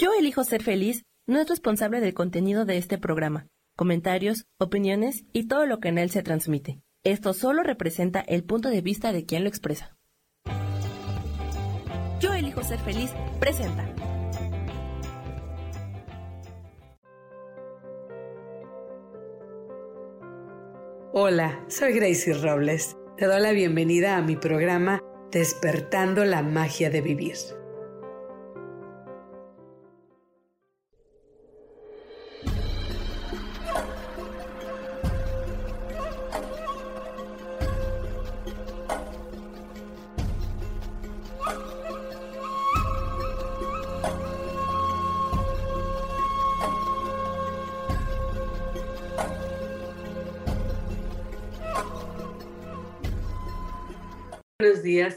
Yo elijo ser feliz no es responsable del contenido de este programa, comentarios, opiniones y todo lo que en él se transmite. Esto solo representa el punto de vista de quien lo expresa. Yo elijo ser feliz presenta. Hola, soy Gracie Robles. Te doy la bienvenida a mi programa Despertando la magia de vivir.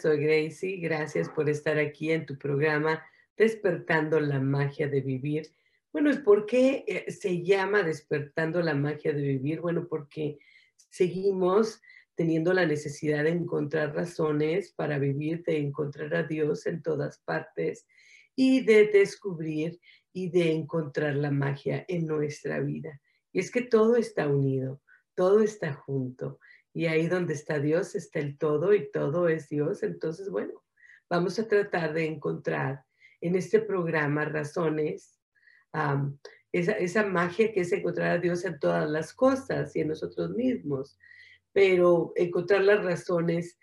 Soy Gracie. Gracias por estar aquí en tu programa Despertando la Magia de Vivir. Bueno, ¿por qué eh, se llama Despertando la Magia de Vivir? Bueno, porque seguimos teniendo la necesidad de encontrar razones para vivir, de encontrar a Dios en todas partes y de descubrir y de encontrar la magia en nuestra vida. Y es que todo está unido, todo está junto. Y ahí donde está Dios está el todo y todo es Dios. Entonces, bueno, vamos a tratar de encontrar en este programa razones, esa, esa magia que es encontrar a Dios en todas las cosas y en nosotros mismos, pero encontrar las razones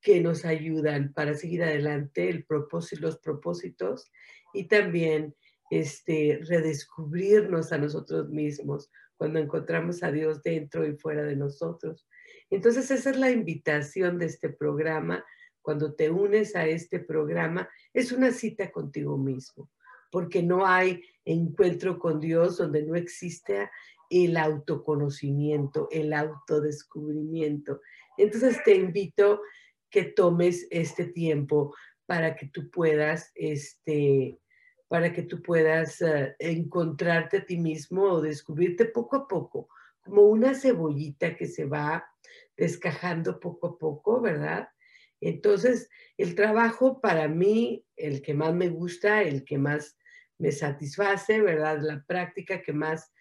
que nos ayudan para seguir adelante, el propósito, los propósitos y también este, redescubrirnos a nosotros mismos cuando encontramos a Dios dentro y fuera de nosotros. Entonces, esa es la invitación de este programa. Cuando te unes a este programa, es una cita contigo mismo, porque no hay encuentro con Dios donde no existe el autoconocimiento, el autodescubrimiento. Entonces, te invito que tomes este tiempo para que tú puedas, este, para que tú puedas eh, encontrarte a ti mismo o descubrirte poco a poco, como una cebollita que se va descajando poco a poco, ¿verdad? Entonces, el trabajo para mí, el que más me gusta, el que más me satisface, ¿verdad? La práctica que más,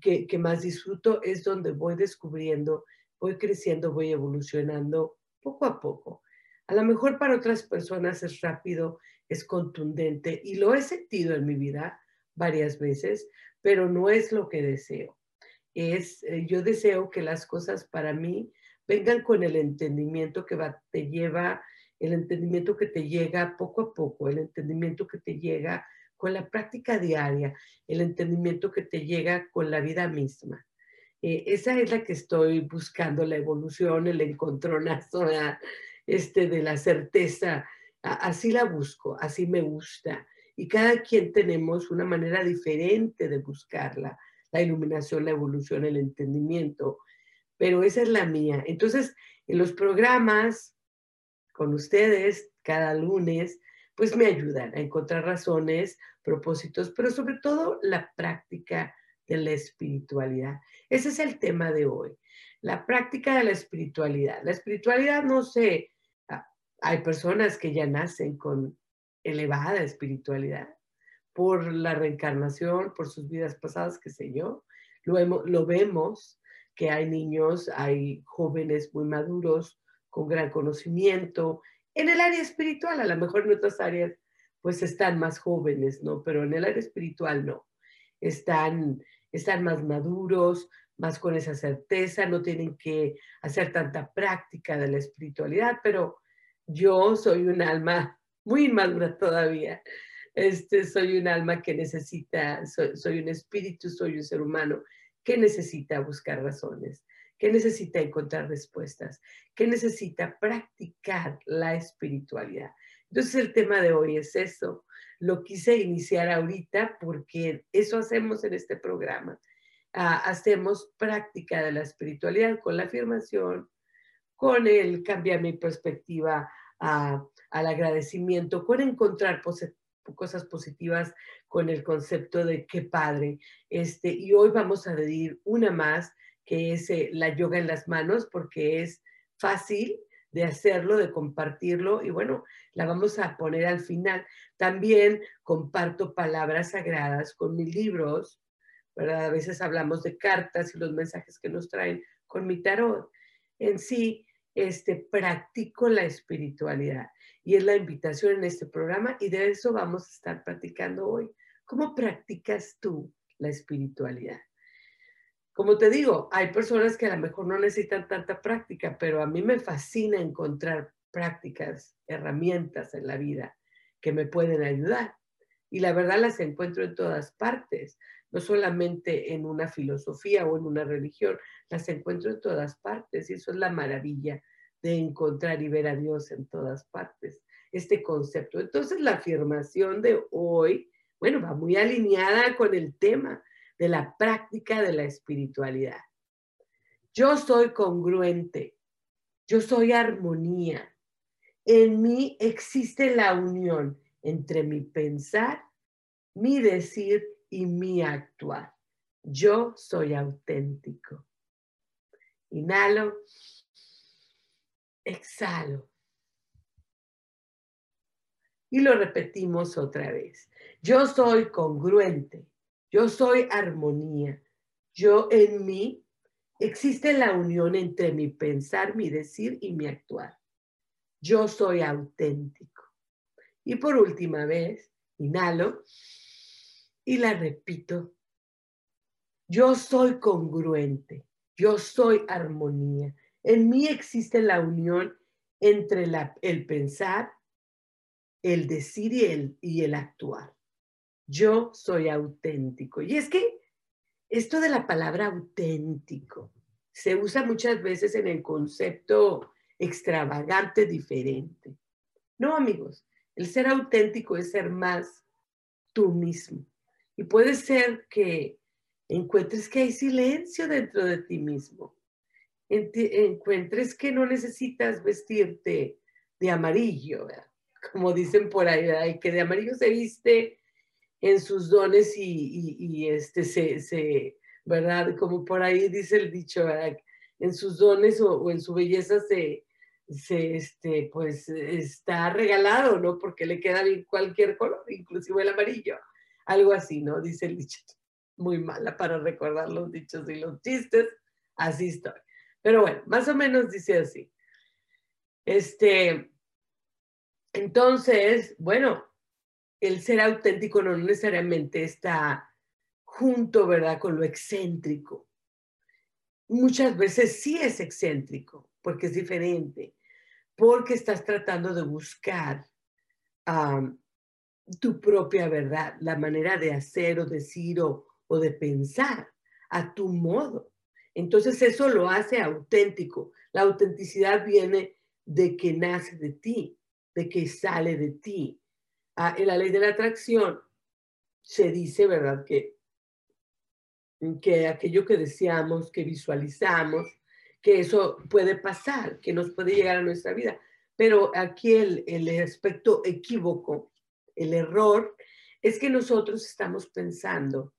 que, más disfruto es donde voy descubriendo, voy creciendo, voy evolucionando poco a poco. A lo mejor para otras personas es rápido, es contundente y lo he sentido en mi vida varias veces, pero no es lo que deseo. Es, eh, yo deseo que las cosas para mí vengan con el entendimiento que va, te lleva, el entendimiento que te llega poco a poco, el entendimiento que te llega con la práctica diaria, el entendimiento que te llega con la vida misma. Eh, esa es la que estoy buscando, la evolución, el encontronazo este, de la certeza. Así la busco, así me gusta. Y cada quien tenemos una manera diferente de buscarla, la iluminación, la evolución, el entendimiento pero esa es la mía. Entonces, en los programas con ustedes cada lunes, pues me ayudan a encontrar razones, propósitos, pero sobre todo la práctica de la espiritualidad. Ese es el tema de hoy, la práctica de la espiritualidad. La espiritualidad, no ah, hay personas que ya nacen con elevada espiritualidad por la reencarnación, por sus vidas pasadas, qué sé yo. Lo, lo vemos que hay niños, hay jóvenes muy maduros, con gran conocimiento. En el área espiritual, a lo mejor en otras áreas, pues están más jóvenes, ¿no? Pero en el área espiritual no. Están, están más maduros, más con esa certeza, no tienen que hacer tanta práctica de la espiritualidad, pero yo soy un alma muy inmadura todavía. Este, soy un alma que necesita, soy un espíritu, soy un ser humano ¿Qué necesita buscar razones? ¿Qué necesita encontrar respuestas? ¿Qué necesita practicar la espiritualidad? Entonces el tema de hoy es eso. Lo quise iniciar ahorita porque eso hacemos en este programa. Ah, hacemos práctica de la espiritualidad con la afirmación, con el cambiar mi perspectiva al agradecimiento, con encontrar cosas positivas con el concepto de qué padre. Este, y hoy vamos a decir una más, que es eh, la yoga en las manos, porque es fácil de hacerlo, de compartirlo y bueno, la vamos a poner al final. También comparto palabras sagradas con mis libros, ¿verdad? A veces hablamos de cartas y los mensajes que nos traen con mi tarot. En sí, este, practico la espiritualidad y es la invitación en este programa y de eso vamos a estar platicando hoy. ¿Cómo practicas tú la espiritualidad? Como te digo, hay personas que a lo mejor no necesitan tanta práctica, pero a mí me fascina encontrar prácticas, herramientas en la vida que me pueden ayudar. Y la verdad las encuentro en todas partes, no solamente en una filosofía o en una religión, las encuentro en todas partes. Y eso es la maravilla de encontrar y ver a Dios en todas partes, este concepto. Entonces la afirmación de hoy, bueno, va muy alineada con el tema de la práctica de la espiritualidad. Yo soy congruente, yo soy armonía. En mí existe la unión entre mi pensar, mi decir y mi actuar. Yo soy auténtico. Inhalo, exhalo. Y lo repetimos otra vez. Yo soy congruente, yo soy armonía. Yo en mí existe la unión entre mi pensar, mi decir y mi actuar. Yo soy auténtico. Y por última vez, inhalo y la repito. Yo soy congruente. Yo soy armonía. En mí existe la unión entre el pensar, el decir y el, y el actuar yo soy auténtico. Y es que esto de la palabra auténtico se usa muchas veces en el concepto extravagante diferente. No, amigos, el ser auténtico es ser más tú mismo. Y puede ser que encuentres que hay silencio dentro de ti mismo. Encuentres que no necesitas vestirte de amarillo, como dicen por ahí, que de amarillo se viste en sus dones y, este, se, ¿verdad? Como por ahí dice el dicho, ¿verdad? En sus dones o, en su belleza se, se, este, pues está regalado, ¿no? Porque le queda bien cualquier color, inclusive el amarillo. Algo así, ¿no? Dice el dicho. Muy mala para recordar los dichos y los chistes. Así estoy. Pero bueno, más o menos dice así. Este, entonces, bueno, el ser auténtico no necesariamente está junto, ¿verdad?, con lo excéntrico. Muchas veces sí es excéntrico, porque es diferente, porque estás tratando de buscar tu propia verdad, la manera de hacer o decir o, o de pensar a tu modo. Entonces eso lo hace auténtico. La autenticidad viene de que nace de ti, de que sale de ti, Ah, en la ley de la atracción se dice, ¿verdad?, que, que aquello que deseamos, que visualizamos, que eso puede pasar, que nos puede llegar a nuestra vida. Pero aquí el, el aspecto equívoco, el error, es que nosotros estamos pensando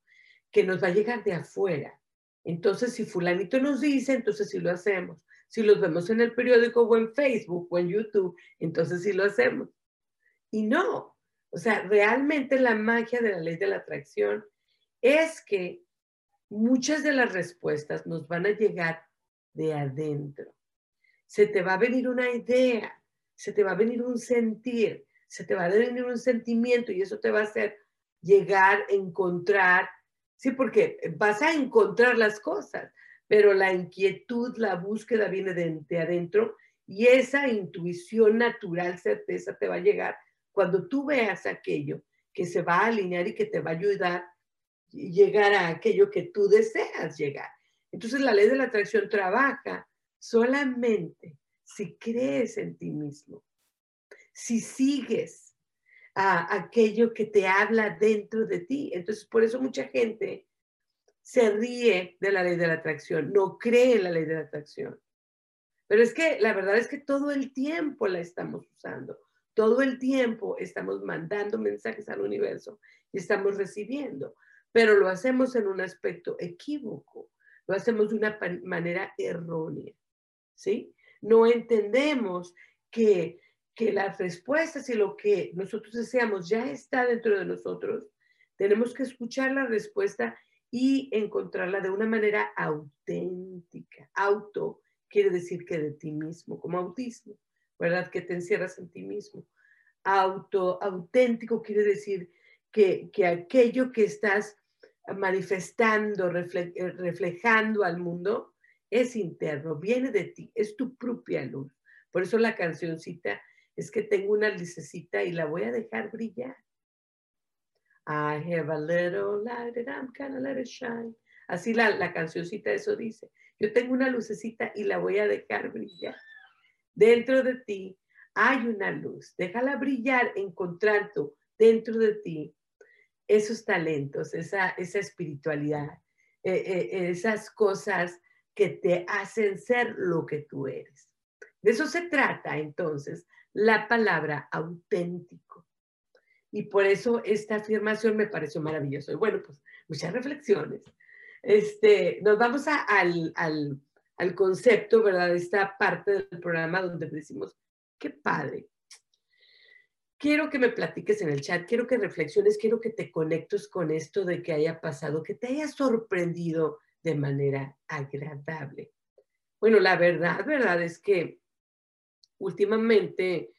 que nos va a llegar de afuera. Entonces, si fulanito nos dice, entonces sí lo hacemos. Si los vemos en el periódico o en Facebook o en YouTube, entonces sí lo hacemos. Y no, o sea, realmente la magia de la ley de la atracción es que muchas de las respuestas nos van a llegar de adentro. Se te va a venir una idea, se te va a venir un sentir, se te va a venir un sentimiento y eso te va a hacer llegar, encontrar, sí, porque vas a encontrar las cosas, pero la inquietud, la búsqueda viene de, adentro y esa intuición natural, certeza te va a llegar cuando tú veas aquello que se va a alinear y que te va a ayudar llegar a aquello que tú deseas llegar. Entonces la ley de la atracción trabaja solamente si crees en ti mismo, si sigues a aquello que te habla dentro de ti. Entonces por eso mucha gente se ríe de la ley de la atracción, no cree en la ley de la atracción. Pero es que la verdad es que todo el tiempo la estamos usando. Todo el tiempo estamos mandando mensajes al universo y estamos recibiendo, pero lo hacemos en un aspecto equívoco, lo hacemos de una manera errónea, ¿sí? no entendemos que, que las respuestas y lo que nosotros deseamos ya está dentro de nosotros, tenemos que escuchar la respuesta y encontrarla de una manera auténtica. Auto quiere decir que de ti mismo, como autismo, ¿verdad? Que te encierras en ti mismo. Auto, auténtico quiere decir que, que aquello que estás manifestando, eh, reflejando al mundo, es interno, viene de ti, es tu propia luz. Por eso la cancioncita es que tengo una lucecita y la voy a dejar brillar. I have a little light and I'm gonna let it shine. Así la, la cancioncita eso dice. Yo tengo una lucecita y la voy a dejar brillar. Dentro de ti hay una luz. Déjala brillar encontrando dentro de ti esos talentos, esa, esa espiritualidad, eh, eh, esas cosas que te hacen ser lo que tú eres. De eso se trata entonces la palabra auténtico. Y por eso esta afirmación me pareció maravillosa. Y bueno, pues muchas reflexiones. Este, nos vamos al, al, al concepto, ¿verdad? Esta parte del programa donde decimos, qué padre, quiero que me platiques en el chat, quiero que reflexiones, quiero que te conectes con esto de que haya pasado, que te haya sorprendido de manera agradable. Bueno, la verdad, verdad es que últimamente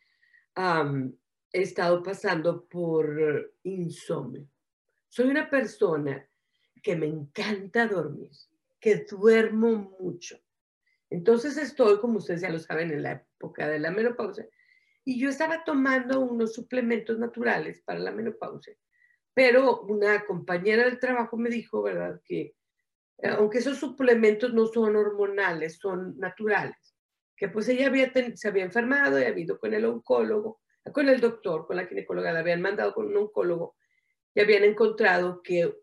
he estado pasando por insomnio. Soy una persona que me encanta dormir, que duermo mucho. Entonces estoy, como ustedes ya lo saben, en la época de la menopausia y yo estaba tomando unos suplementos naturales para la menopausia, pero una compañera del trabajo me dijo, ¿verdad?, que eh, aunque esos suplementos no son hormonales, son naturales, que pues ella había se había enfermado y había ido con el oncólogo, con el doctor, con la ginecóloga, la habían mandado con un oncólogo y habían encontrado que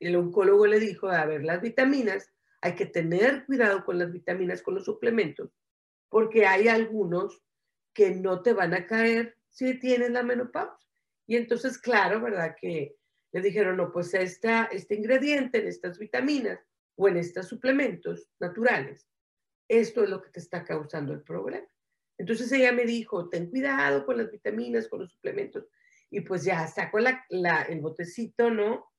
el oncólogo le dijo, a ver, las vitaminas, hay que tener cuidado con las vitaminas, con los suplementos, porque hay algunos que no te van a caer si tienes la menopausia. Y entonces, claro, ¿verdad? Que le dijeron, no, pues esta, este ingrediente en estas vitaminas o en estos suplementos naturales, esto es lo que te está causando el problema. Entonces ella me dijo, ten cuidado con las vitaminas, con los suplementos. Y pues ya sacó la, el botecito, ¿no?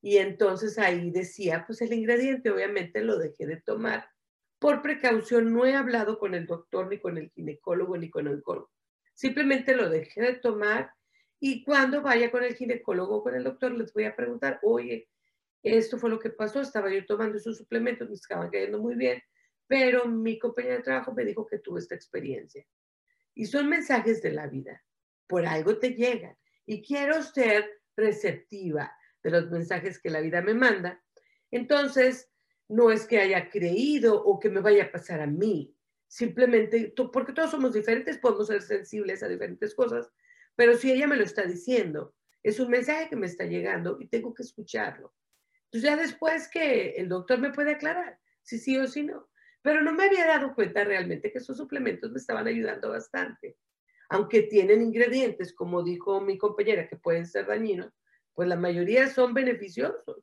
Y entonces ahí decía, pues el ingrediente, obviamente lo dejé de tomar por precaución no he hablado con el doctor, ni con el ginecólogo, ni con el oncólogo. Simplemente lo dejé de tomar y cuando vaya con el ginecólogo o con el doctor les voy a preguntar, oye, esto fue lo que pasó, estaba yo tomando esos suplementos, me estaban cayendo muy bien, pero mi compañera de trabajo me dijo que tuvo esta experiencia. Y son mensajes de la vida, por algo te llegan. Y quiero ser receptiva de los mensajes que la vida me manda. Entonces, no es que haya creído o que me vaya a pasar a mí, simplemente porque todos somos diferentes, podemos ser sensibles a diferentes cosas, pero si ella me lo está diciendo, es un mensaje que me está llegando y tengo que escucharlo. Entonces ya después que el doctor me puede aclarar si sí o si no, pero no me había dado cuenta realmente que esos suplementos me estaban ayudando bastante. Aunque tienen ingredientes, como dijo mi compañera, que pueden ser dañinos, pues la mayoría son beneficiosos.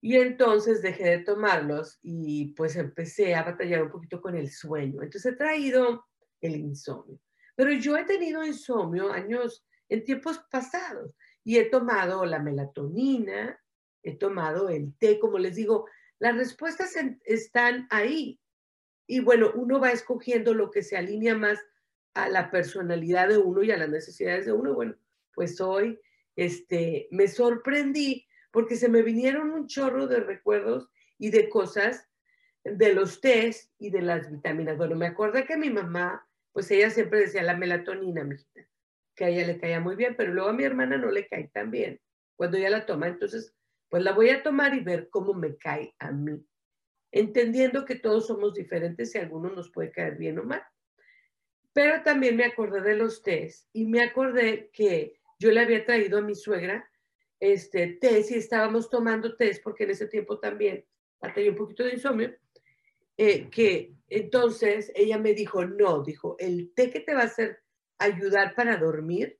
Y entonces dejé de tomarlos y pues empecé a batallar un poquito con el sueño. Entonces he traído el insomnio. Pero yo he tenido insomnio años, en tiempos pasados, y he tomado la melatonina, he tomado el té, como les digo, las respuestas están ahí. Y bueno, uno va escogiendo lo que se alinea más a la personalidad de uno y a las necesidades de uno. Bueno, pues hoy este, me sorprendí porque se me vinieron un chorro de recuerdos y de cosas de los test y de las vitaminas. Bueno, me acordé que mi mamá, pues ella siempre decía la melatonina, mijita, que a ella le caía muy bien, pero luego a mi hermana no le cae tan bien cuando ella la toma. Entonces, pues la voy a tomar y ver cómo me cae a mí, entendiendo que todos somos diferentes y a algunos nos puede caer bien o mal. Pero también me acordé de los test y me acordé que yo le había traído a mi suegra este, test y estábamos tomando test, porque en ese tiempo también tenía un poquito de insomnio, eh, que entonces ella me dijo, no, dijo, el té que te va a hacer ayudar para dormir,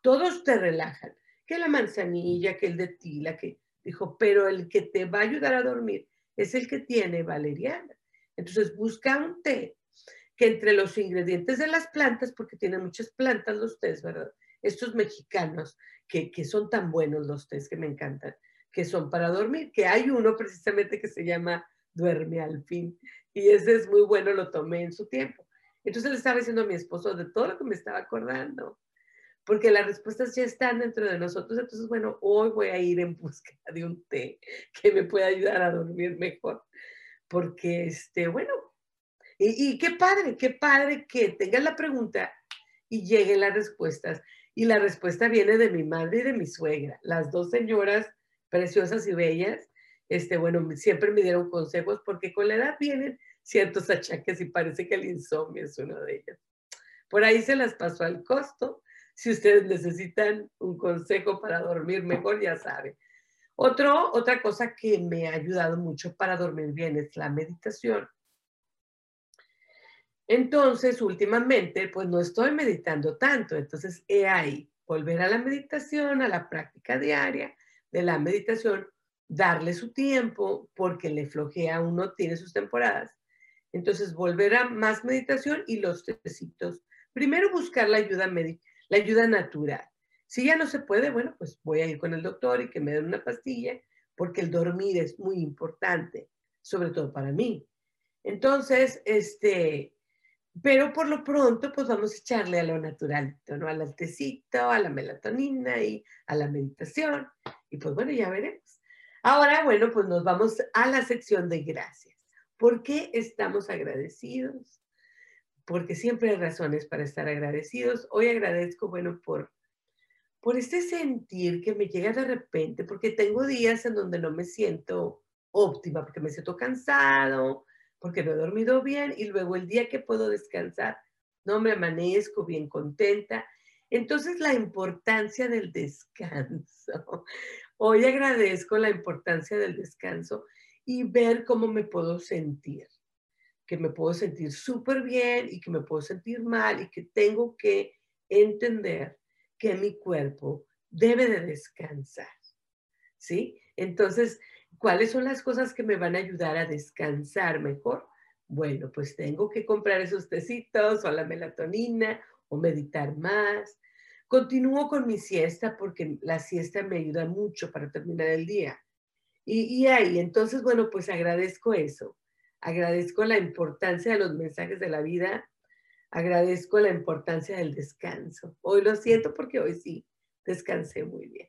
todos te relajan, que la manzanilla, que el de tila, que dijo, pero el que te va a ayudar a dormir es el que tiene valeriana. Entonces busca un té que entre los ingredientes de las plantas, porque tienen muchas plantas los tés, ¿verdad? Estos mexicanos que, que son tan buenos los tés que me encantan, que son para dormir, que hay uno precisamente que se llama Duerme al fin, y ese es muy bueno, lo tomé en su tiempo. Entonces le estaba diciendo a mi esposo de todo lo que me estaba acordando, porque las respuestas ya están dentro de nosotros. Entonces, bueno, hoy voy a ir en busca de un té que me pueda ayudar a dormir mejor, porque, este, bueno, y, qué padre, qué padre que tengan la pregunta y lleguen las respuestas. Y la respuesta viene de mi madre y de mi suegra, las dos señoras preciosas y bellas. Este, bueno, siempre me dieron consejos porque con la edad vienen ciertos achaques y parece que el insomnio es uno de ellos. Por ahí se las pasó al costo. Si ustedes necesitan un consejo para dormir mejor, ya saben. Otro, otra cosa que me ha ayudado mucho para dormir bien es la meditación. Entonces, últimamente, pues no estoy meditando tanto. Entonces, he ahí, volver a la meditación, a la práctica diaria de la meditación, darle su tiempo, porque le flojea uno, tiene sus temporadas. Entonces, volver a más meditación y los tecitos. Primero, buscar la ayuda médica, la ayuda natural. Si ya no se puede, bueno, pues voy a ir con el doctor y que me den una pastilla, porque el dormir es muy importante, sobre todo para mí. Entonces, este, pero por lo pronto, pues vamos a echarle a lo natural, ¿no? Al tecito, a la melatonina y a la meditación. Y pues bueno, ya veremos. Ahora, bueno, pues nos vamos a la sección de gracias. ¿Por qué estamos agradecidos? Porque siempre hay razones para estar agradecidos. Hoy agradezco, bueno, por, por este sentir que me llega de repente, porque tengo días en donde no me siento óptima, porque me siento cansado, porque no he dormido bien y luego el día que puedo descansar, no me amanezco bien contenta. Entonces, la importancia del descanso. Hoy agradezco la importancia del descanso y ver cómo me puedo sentir. Que me puedo sentir súper bien y que me puedo sentir mal y que tengo que entender que mi cuerpo debe de descansar. ¿Sí? Entonces, ¿Cuáles son las cosas que me van a ayudar a descansar mejor? Bueno, pues tengo que comprar esos tecitos o la melatonina o meditar más. Continúo con mi siesta porque la siesta me ayuda mucho para terminar el día. Y, y ahí, entonces, bueno, pues agradezco eso. Agradezco la importancia de los mensajes de la vida. Agradezco la importancia del descanso. Hoy lo siento porque hoy sí descansé muy bien.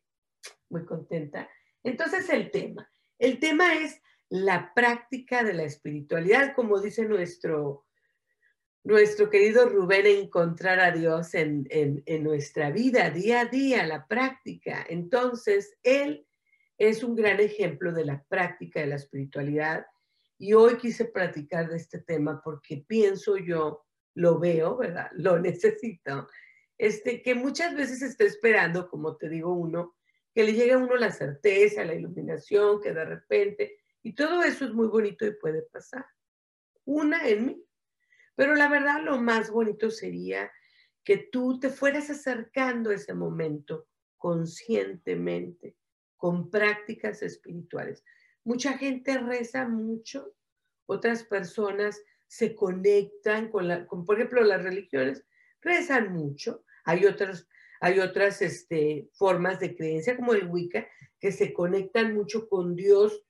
Muy contenta. Entonces, el tema. El tema es la práctica de la espiritualidad, como dice nuestro, nuestro querido Rubén, encontrar a Dios en, en, nuestra vida, día a día, la práctica. Entonces, él es un gran ejemplo de la práctica de la espiritualidad. Y hoy quise platicar de este tema porque pienso yo, lo veo, ¿verdad? Lo necesito. Este, que muchas veces está esperando, como te digo uno, que le llegue a uno la certeza, la iluminación, que de repente, y todo eso es muy bonito y puede pasar. Una en mí. Pero la verdad lo más bonito sería que tú te fueras acercando a ese momento conscientemente, con prácticas espirituales. Mucha gente reza mucho, otras personas se conectan con, la, por ejemplo, las religiones, rezan mucho, hay otras hay otras este, formas de creencia, como el Wicca, que se conectan mucho con Dios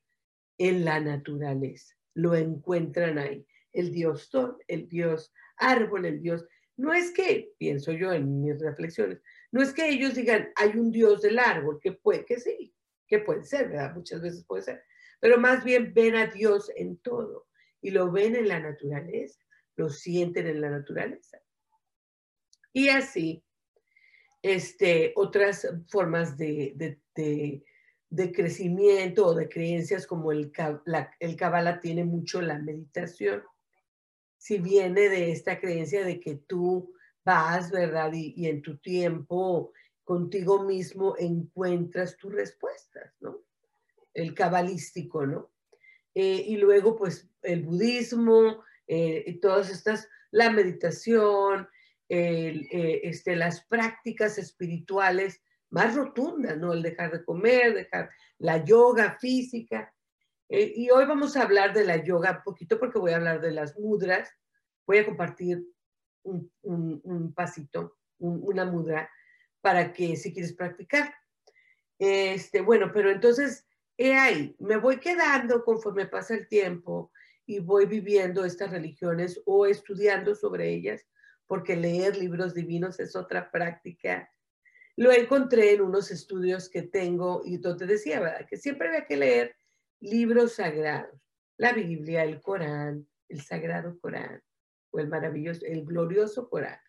en la naturaleza. Lo encuentran ahí. El Dios sol, el Dios árbol, el Dios... No es que, pienso yo en mis reflexiones, no es que ellos digan, hay un Dios del árbol, que puede que sí, que puede ser, ¿verdad? Muchas veces puede ser. Pero más bien ven a Dios en todo y lo ven en la naturaleza, lo sienten en la naturaleza. Y así este, otras formas de, crecimiento o de creencias como el, la, el Kabbalah tiene mucho la meditación. Si viene de esta creencia de que tú vas, ¿verdad? Y, en tu tiempo contigo mismo encuentras tus respuestas, ¿no? El cabalístico, ¿no? Eh, y luego, pues, el budismo, eh, y todas estas, la meditación, eh, este, las prácticas espirituales más rotundas, ¿no? El dejar de comer, dejar la yoga física. Y hoy vamos a hablar de la yoga un poquito porque voy a hablar de las mudras, voy a compartir un, pasito, una mudra, para que si quieres practicar. Este, bueno, pero entonces, he ahí, me voy quedando conforme pasa el tiempo y voy viviendo estas religiones o estudiando sobre ellas, porque leer libros divinos es otra práctica. Lo encontré en unos estudios que tengo y donde decía, ¿verdad? Que siempre había que leer libros sagrados, la Biblia, el Corán, el Sagrado Corán, o el maravilloso, el glorioso Corán,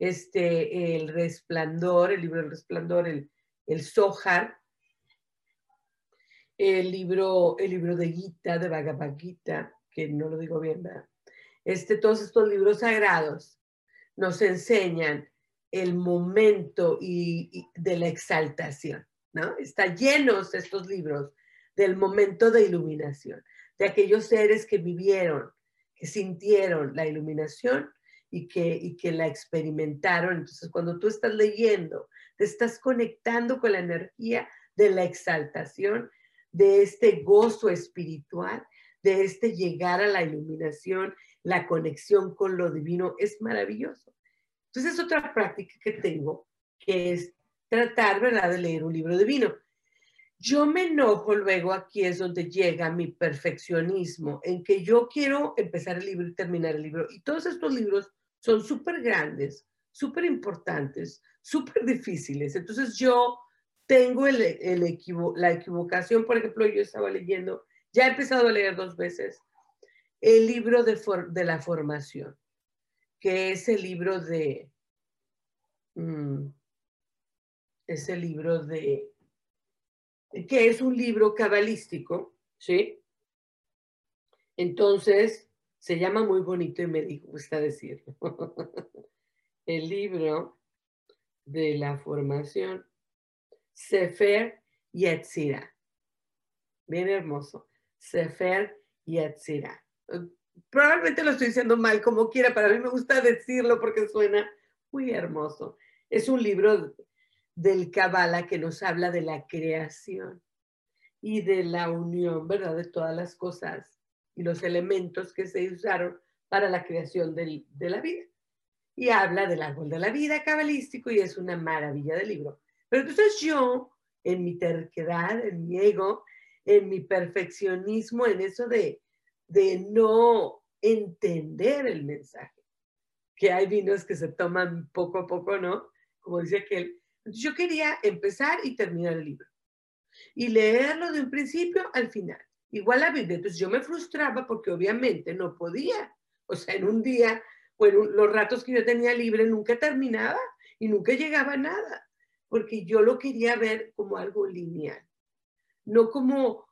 este, el Resplandor, el libro del Resplandor, el, el Zohar, el libro, el libro de Gita, de Bhagavad Gita, que no lo digo bien, ¿verdad? Este, todos estos libros sagrados nos enseñan el momento y, de la exaltación, ¿no? Están llenos estos libros del momento de iluminación, de aquellos seres que vivieron, que sintieron la iluminación y que, y que la experimentaron. Entonces, cuando tú estás leyendo, te estás conectando con la energía de la exaltación, de este gozo espiritual, de este llegar a la iluminación, la conexión con lo divino, es maravilloso. Entonces, es otra práctica que tengo, que es tratar, ¿verdad?, de leer un libro divino. Yo me enojo luego, aquí es donde llega mi perfeccionismo, en que yo quiero empezar el libro y terminar el libro. Y todos estos libros son súper grandes, súper importantes, súper difíciles. Entonces yo tengo el, la equivocación, por ejemplo, yo estaba leyendo, ya he empezado a leer dos veces, el libro de, de la formación, que es el libro de, mm, es el libro de, que es un libro cabalístico, ¿sí? Entonces, se llama muy bonito y me gusta decirlo. el libro de la formación Sefer Yetzira. Bien hermoso. Sefer Yetzira. Probablemente lo estoy diciendo mal, como quiera, pero a mí me gusta decirlo porque suena muy hermoso. Es un libro del Kabbalah que nos habla de la creación y de la unión, ¿verdad? De todas las cosas y los elementos que se usaron para la creación de la vida. Y habla del árbol de la vida cabalístico y es una maravilla de libro. Pero entonces yo, en mi terquedad, en mi ego, en mi perfeccionismo, en eso de, de no entender el mensaje, que hay vinos que se toman poco a poco, ¿no? Como dice aquel, yo quería empezar y terminar el libro y leerlo de un principio al final. Igual la Biblia. Entonces yo me frustraba porque obviamente no podía. O sea, en un día, bueno, los ratos que yo tenía libre nunca terminaba y nunca llegaba a nada, porque yo lo quería ver como algo lineal, no como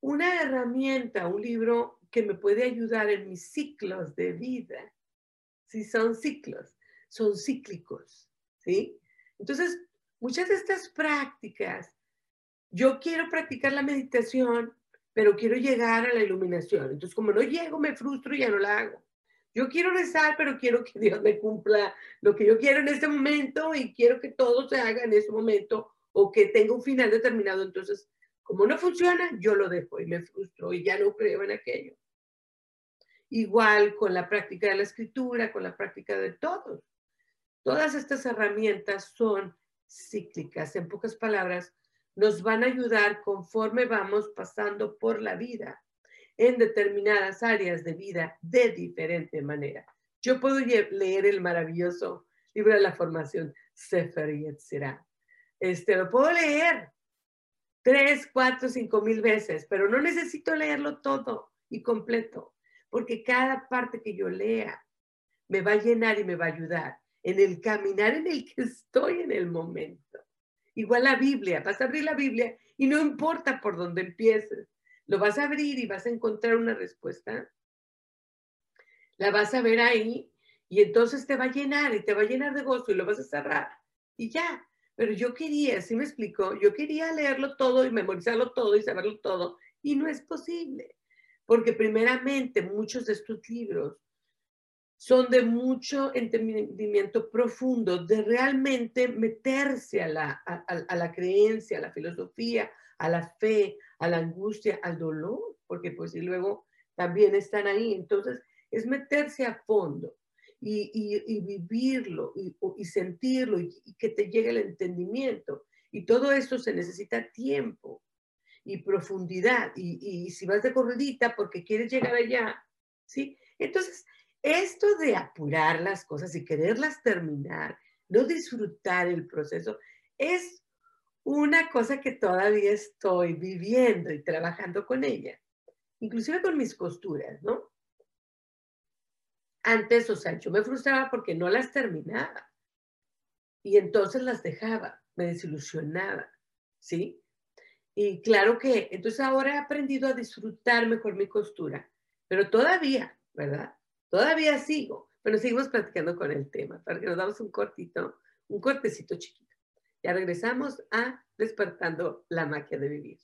una herramienta, un libro que me puede ayudar en mis ciclos de vida. Si son ciclos, son cíclicos, ¿sí? Entonces, muchas de estas prácticas, yo quiero practicar la meditación, pero quiero llegar a la iluminación. Entonces, como no llego, me frustro y ya no la hago. Yo quiero rezar, pero quiero que Dios me cumpla lo que yo quiero en este momento y quiero que todo se haga en ese momento o que tenga un final determinado. Entonces, como no funciona, yo lo dejo y me frustro y ya no creo en aquello. Igual con la práctica de la escritura, con la práctica de todos. Todas estas herramientas son cíclicas. En pocas palabras, nos van a ayudar conforme vamos pasando por la vida en determinadas áreas de vida de diferente manera. Yo puedo leer el maravilloso libro de la formación, Sefer Yetzirah. Este, lo puedo leer tres, cuatro, cinco mil veces, pero no necesito leerlo todo y completo, porque cada parte que yo lea me va a llenar y me va a ayudar en el caminar en el que estoy en el momento. Igual la Biblia, vas a abrir la Biblia y no importa por dónde empieces, lo vas a abrir y vas a encontrar una respuesta. La vas a ver ahí y entonces te va a llenar y te va a llenar de gozo y lo vas a cerrar y ya. Pero yo quería, ¿sí me explicó? Yo quería leerlo todo y memorizarlo todo y saberlo todo y no es posible. Porque primeramente muchos de estos libros son de mucho entendimiento profundo, de realmente meterse a la, a, la creencia, a la filosofía, a la fe, a la angustia, al dolor, porque pues y luego también están ahí. Entonces, es meterse a fondo. y, vivirlo y, sentirlo y, que te llegue el entendimiento. Y todo esto se necesita tiempo y profundidad. Y, si vas de corridita porque quieres llegar allá, ¿sí? Entonces, esto de apurar las cosas y quererlas terminar, no disfrutar el proceso, es una cosa que todavía estoy viviendo y trabajando con ella, inclusive con mis costuras, ¿no? Antes, o sea, yo me frustraba porque no las terminaba y entonces las dejaba, me desilusionaba, ¿sí? Y claro que, entonces ahora he aprendido a disfrutar mejor mi costura, pero todavía, ¿verdad? Todavía sigo, pero seguimos platicando con el tema, para que nos damos un cortito, un cortecito chiquito. Ya regresamos a despertando la magia de vivir.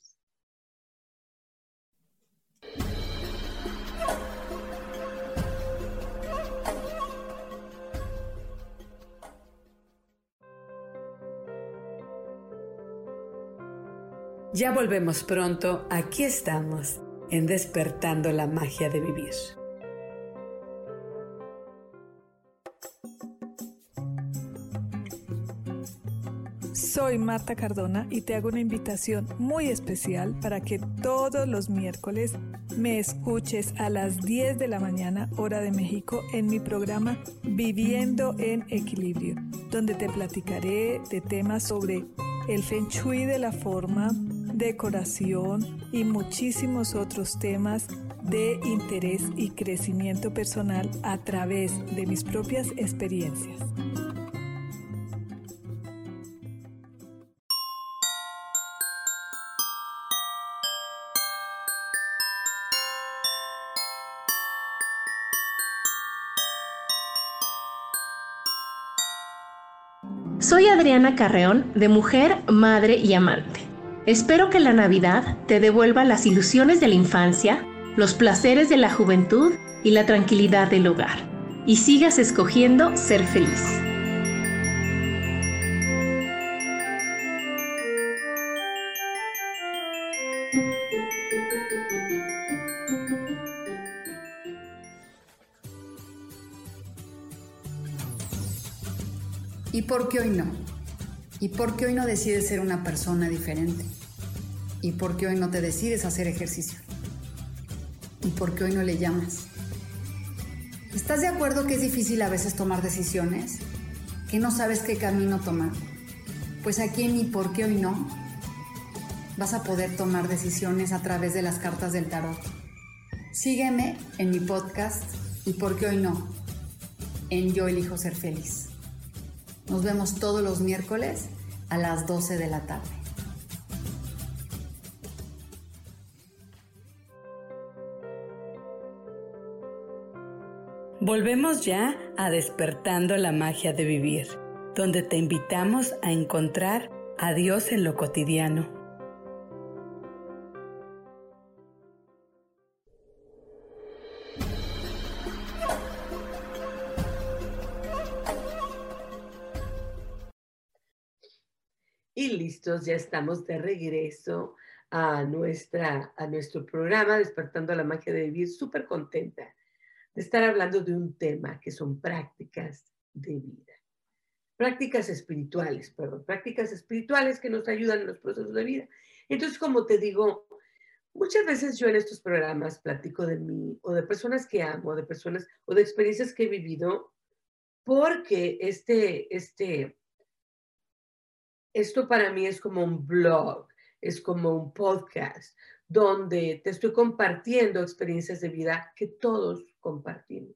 Ya volvemos pronto, aquí estamos, en despertando la magia de vivir. Soy Marta Cardona y te hago una invitación muy especial para que todos los miércoles me escuches a las 10 de la mañana hora de México en mi programa Viviendo en Equilibrio, donde te platicaré de temas sobre el feng shui de la forma, decoración y muchísimos otros temas de interés y crecimiento personal a través de mis propias experiencias. Adriana Carreón, de Mujer, Madre y Amante. Espero que la Navidad te devuelva las ilusiones de la infancia, los placeres de la juventud y la tranquilidad del hogar, y sigas escogiendo ser feliz. ¿Y por qué hoy no? ¿Y por qué hoy no decides ser una persona diferente? ¿Y por qué hoy no te decides hacer ejercicio? ¿Y por qué hoy no le llamas? ¿Estás de acuerdo que es difícil a veces tomar decisiones? ¿Que no sabes qué camino tomar? Pues aquí en ¿Y por qué hoy no? Vas a poder tomar decisiones a través de las cartas del tarot. Sígueme en mi podcast ¿Y por qué hoy no? En Yo elijo ser feliz. Nos vemos todos los miércoles a las 12 de la tarde. Volvemos ya a despertando la magia de vivir, donde te invitamos a encontrar a Dios en lo cotidiano ya estamos de regreso a, nuestra, a nuestro programa Despertando la Magia de Vivir, súper contenta de estar hablando de un tema que son prácticas de vida. Prácticas espirituales, perdón, prácticas espirituales que nos ayudan en los procesos de vida. Entonces, como te digo, muchas veces yo en estos programas platico de mí o de personas que amo, de personas o de experiencias que he vivido, porque este, este, esto para mí es como un blog, es como un podcast, donde te estoy compartiendo experiencias de vida que todos compartimos.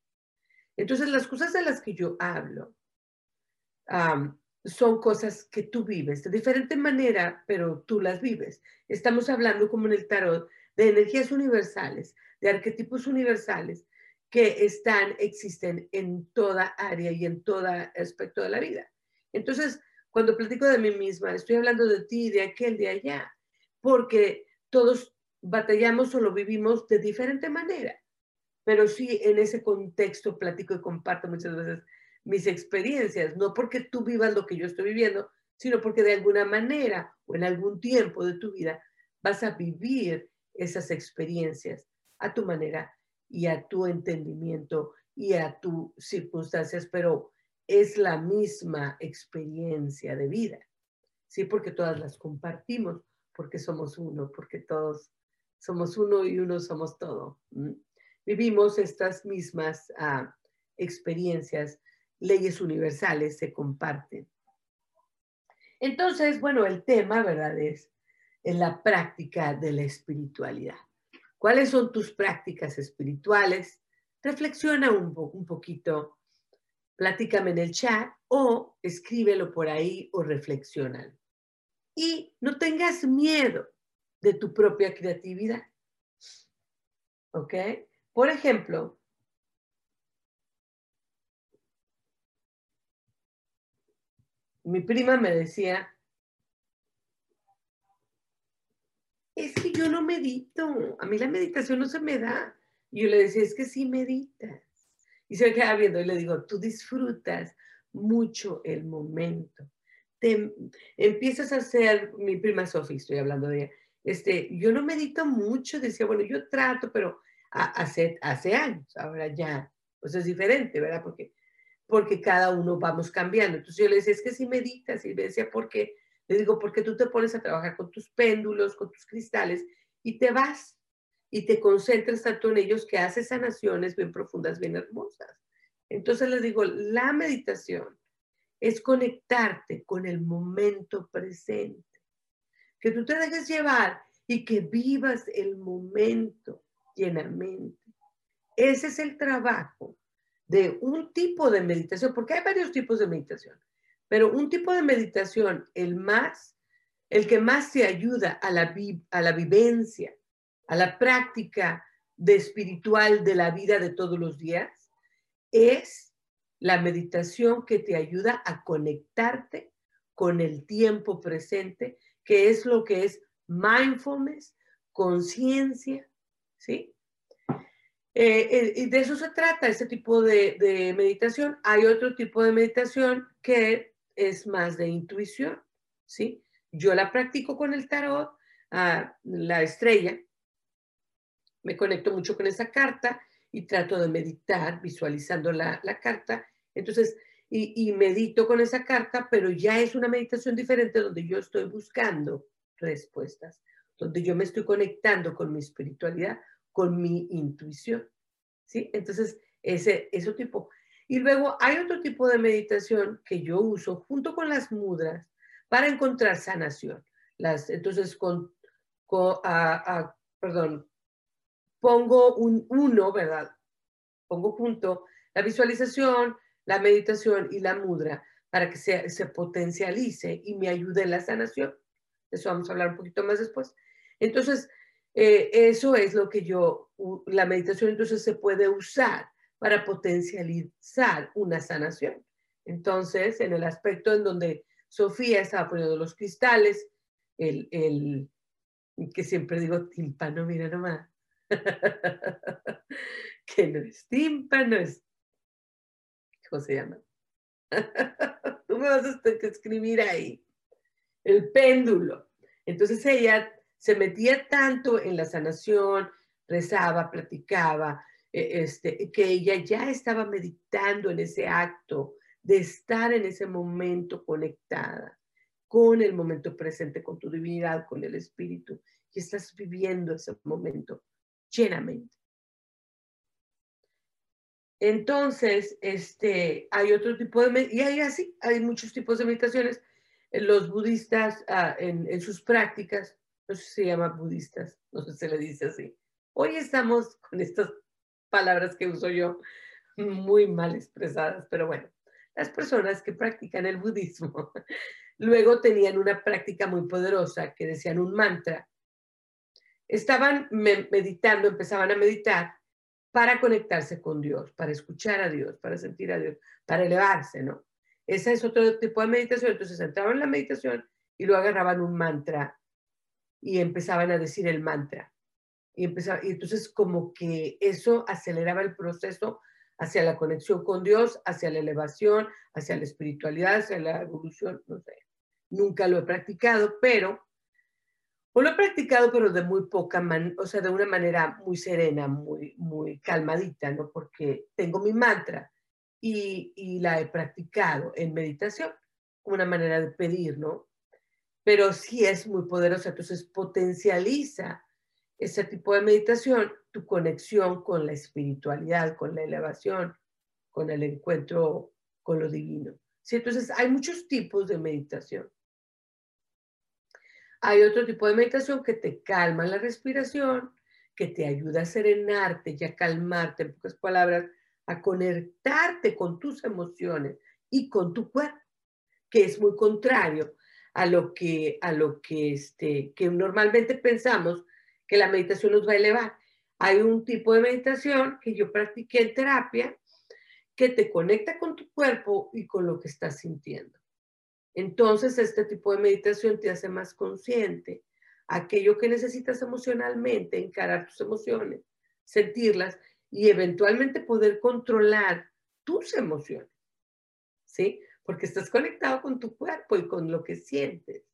Entonces, las cosas de las que yo hablo son cosas que tú vives de diferente manera, pero tú las vives. Estamos hablando, como en el tarot, de energías universales, de arquetipos universales que están, existen en toda área y en todo aspecto de la vida. Entonces, cuando platico de mí misma, estoy hablando de ti, de aquel, de allá, porque todos batallamos o lo vivimos de diferente manera. Pero sí, en ese contexto platico y comparto muchas veces mis experiencias, no porque tú vivas lo que yo estoy viviendo, sino porque de alguna manera o en algún tiempo de tu vida vas a vivir esas experiencias a tu manera y a tu entendimiento y a tus circunstancias, pero es la misma experiencia de vida. Sí, porque todas las compartimos, porque somos uno, porque todos somos uno y uno somos todo. Vivimos estas mismas ah, experiencias, leyes universales se comparten. Entonces, bueno, el tema, ¿verdad? Es en la práctica de la espiritualidad. ¿Cuáles son tus prácticas espirituales? Reflexiona un, un poquito, platícame en el chat o escríbelo por ahí o reflexiona. Y no tengas miedo de tu propia creatividad. ¿Ok? Por ejemplo, mi prima me decía, es que yo no medito, a mí la meditación no se me da. Y yo le decía, es que sí meditas. Y se me queda viendo y le digo, tú disfrutas mucho el momento. Te empiezas a hacer, mi prima Sofía, estoy hablando de ella, este, yo no medito mucho, decía, bueno, yo trato, pero hace, hace años, ahora ya, pues es diferente, ¿verdad? Porque, porque cada uno vamos cambiando. Entonces yo le decía, es que si meditas, y me decía, ¿por qué? Le digo, porque tú te pones a trabajar con tus péndulos, con tus cristales, y te vas y te concentras tanto en ellos que haces sanaciones bien profundas, bien hermosas. Entonces les digo, la meditación es conectarte con el momento presente, que tú te dejes llevar y que vivas el momento llenamente. Ese es el trabajo de un tipo de meditación, porque hay varios tipos de meditación, pero un tipo de meditación, el más, el que más te ayuda a la, a la vivencia, a la práctica de espiritual de la vida de todos los días, es la meditación que te ayuda a conectarte con el tiempo presente, que es lo que es mindfulness, conciencia, ¿sí? Eh, eh, y de eso se trata, ese tipo de, meditación. Hay otro tipo de meditación que es más de intuición, ¿sí? Yo la practico con el tarot, a la estrella, me conecto mucho con esa carta y trato de meditar visualizando la, carta. Entonces, y, medito con esa carta, pero ya es una meditación diferente donde yo estoy buscando respuestas, donde yo me estoy conectando con mi espiritualidad con mi intuición. ¿Sí? Entonces, ese, ese tipo. Y luego hay otro tipo de meditación que yo uso junto con las mudras para encontrar sanación. Las, entonces, con, con perdón, pongo un uno, ¿verdad? Pongo junto la visualización, la meditación y la mudra para que se, se potencialice y me ayude en la sanación. Eso vamos a hablar un poquito más después. Entonces, eh, eso es lo que yo, la meditación entonces se puede usar para potencializar una sanación. Entonces, en el aspecto en donde Sofía estaba poniendo los cristales, el, el que siempre digo tímpano, mira nomás, que no es tímpano, es, ¿cómo se llama? Tú me vas a escribir ahí, el péndulo. Entonces ella se metía tanto en la sanación, rezaba, platicaba, e, este, que ella ya estaba meditando en ese acto de estar en ese momento conectada con el momento presente, con tu divinidad, con el espíritu, y estás viviendo ese momento llenamente. Entonces, este, hay otro tipo de, y hay así, hay muchos tipos de meditaciones. Los budistas ah, en, en, sus prácticas no sé si se llama budistas, no sé si se le dice así. Hoy estamos con estas palabras que uso yo muy mal expresadas, pero bueno, las personas que practican el budismo luego tenían una práctica muy poderosa que decían un mantra. Estaban meditando, empezaban a meditar para conectarse con Dios, para escuchar a Dios, para sentir a Dios, para elevarse, ¿no? Ese es otro tipo de meditación. Entonces entraban en la meditación y luego agarraban un mantra y empezaban a decir el mantra. Y, empezaba, y entonces como que eso aceleraba el proceso hacia la conexión con Dios, hacia la elevación, hacia la espiritualidad, hacia la evolución, no sé. Nunca lo he practicado, pero o lo he practicado, pero de muy poca, man o sea, de una manera muy serena, muy, muy calmadita, ¿no? Porque tengo mi mantra y, y la he practicado en meditación, una manera de pedir, ¿no? Pero sí es muy poderosa, entonces potencializa ese tipo de meditación, tu conexión con la espiritualidad, con la elevación, con el encuentro con lo divino. ¿Sí? Entonces, hay muchos tipos de meditación. Hay otro tipo de meditación que te calma la respiración, que te ayuda a serenarte y a calmarte, en pocas palabras, a conectarte con tus emociones y con tu cuerpo, que es muy contrario a lo que, a lo que, este, que normalmente pensamos que la meditación nos va a elevar. Hay un tipo de meditación que yo practiqué en terapia que te conecta con tu cuerpo y con lo que estás sintiendo. Entonces, este tipo de meditación te hace más consciente aquello que necesitas emocionalmente, encarar tus emociones, sentirlas y eventualmente poder controlar tus emociones. ¿Sí? Porque estás conectado con tu cuerpo y con lo que sientes.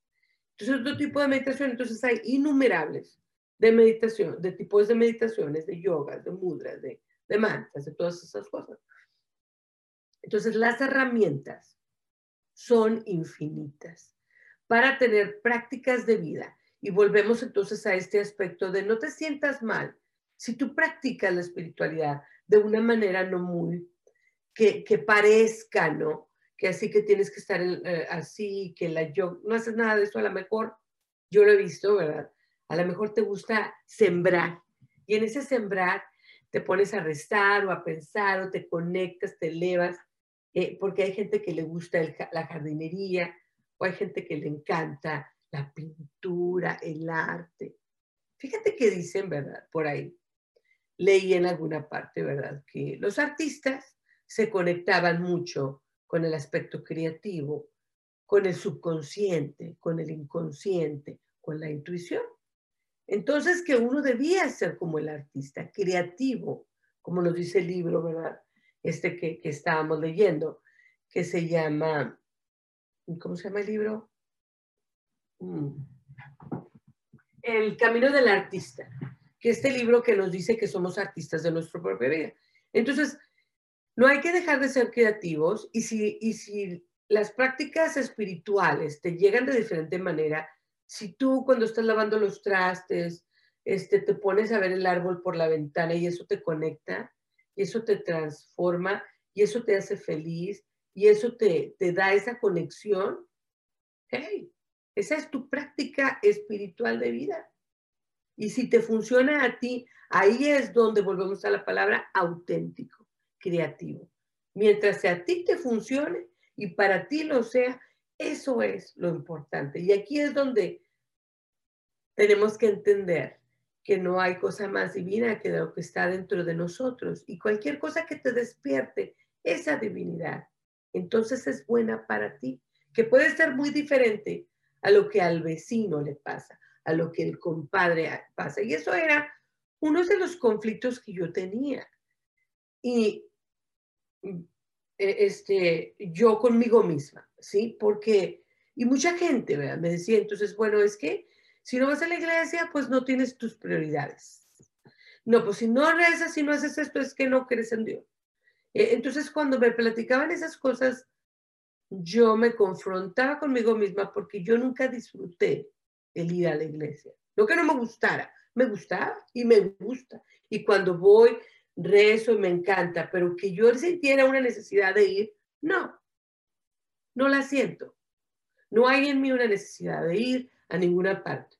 Entonces, otro tipo de meditación, entonces hay innumerables de meditación, de tipos de meditaciones, de yoga, de mudras, de, de mantras, de todas esas cosas. Entonces, las herramientas son infinitas para tener prácticas de vida. Y volvemos entonces a este aspecto de no te sientas mal si tú practicas la espiritualidad de una manera no muy, que, que parezca, ¿no? Que así que tienes que estar eh, así, que la yo, no haces nada de eso, a lo mejor, yo lo he visto, ¿verdad? A lo mejor te gusta sembrar y en ese sembrar te pones a rezar o a pensar o te conectas, te elevas, eh, porque hay gente que le gusta la jardinería o hay gente que le encanta la pintura, el arte. Fíjate que dicen, ¿verdad? Por ahí. Leí en alguna parte, ¿verdad? Que los artistas se conectaban mucho con el aspecto creativo, con el subconsciente, con el inconsciente, con la intuición. Entonces, que uno debía ser como el artista, creativo, como nos dice el libro, ¿verdad? Este que, estábamos leyendo, que se llama, ¿cómo se llama el libro? Mm. El Camino del Artista, que este libro que nos dice que somos artistas de nuestra propia vida. Entonces, no hay que dejar de ser creativos y si, y si las prácticas espirituales te llegan de diferente manera, si tú cuando estás lavando los trastes, este, te pones a ver el árbol por la ventana y eso te conecta, y eso te transforma, y eso te hace feliz, y eso te, te da esa conexión, hey, esa es tu práctica espiritual de vida. Y si te funciona a ti, ahí es donde volvemos a la palabra auténtico, creativo. Mientras a ti te funcione y para ti lo sea, eso es lo importante. Y aquí es donde tenemos que entender que no hay cosa más divina que lo que está dentro de nosotros. Y cualquier cosa que te despierte esa divinidad, entonces es buena para ti, que puede ser muy diferente a lo que al vecino le pasa, a lo que el compadre pasa. Y eso era uno de los conflictos que yo tenía. Y e, este, yo conmigo misma, ¿sí? Porque, y mucha gente, ¿verdad? Me decía, entonces, bueno, es que si no vas a la iglesia, pues no tienes tus prioridades. No, pues si no rezas, si no haces esto, es que no crees en Dios. E, entonces, cuando me platicaban esas cosas, yo me confrontaba conmigo misma porque yo nunca disfruté el ir a la iglesia. No que no me gustara, me gustaba y me gusta. Y cuando voy, rezo y me encanta, pero que yo sintiera una necesidad de ir, no, no la siento. No hay en mí una necesidad de ir a ninguna parte.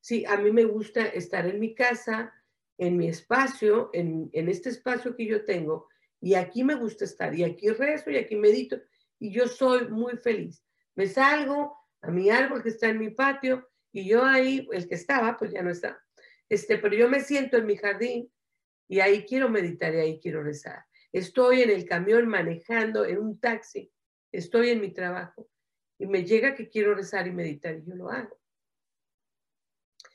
Sí, a mí me gusta estar en mi casa, en mi espacio, en, en este espacio que yo tengo, y aquí me gusta estar, y aquí rezo, y aquí medito, y yo soy muy feliz. Me salgo a mi árbol que está en mi patio, y yo ahí, el que estaba, pues ya no está. Este, pero yo me siento en mi jardín y ahí quiero meditar y ahí quiero rezar. Estoy en el camión manejando, en un taxi, estoy en mi trabajo y me llega que quiero rezar y meditar y yo lo hago.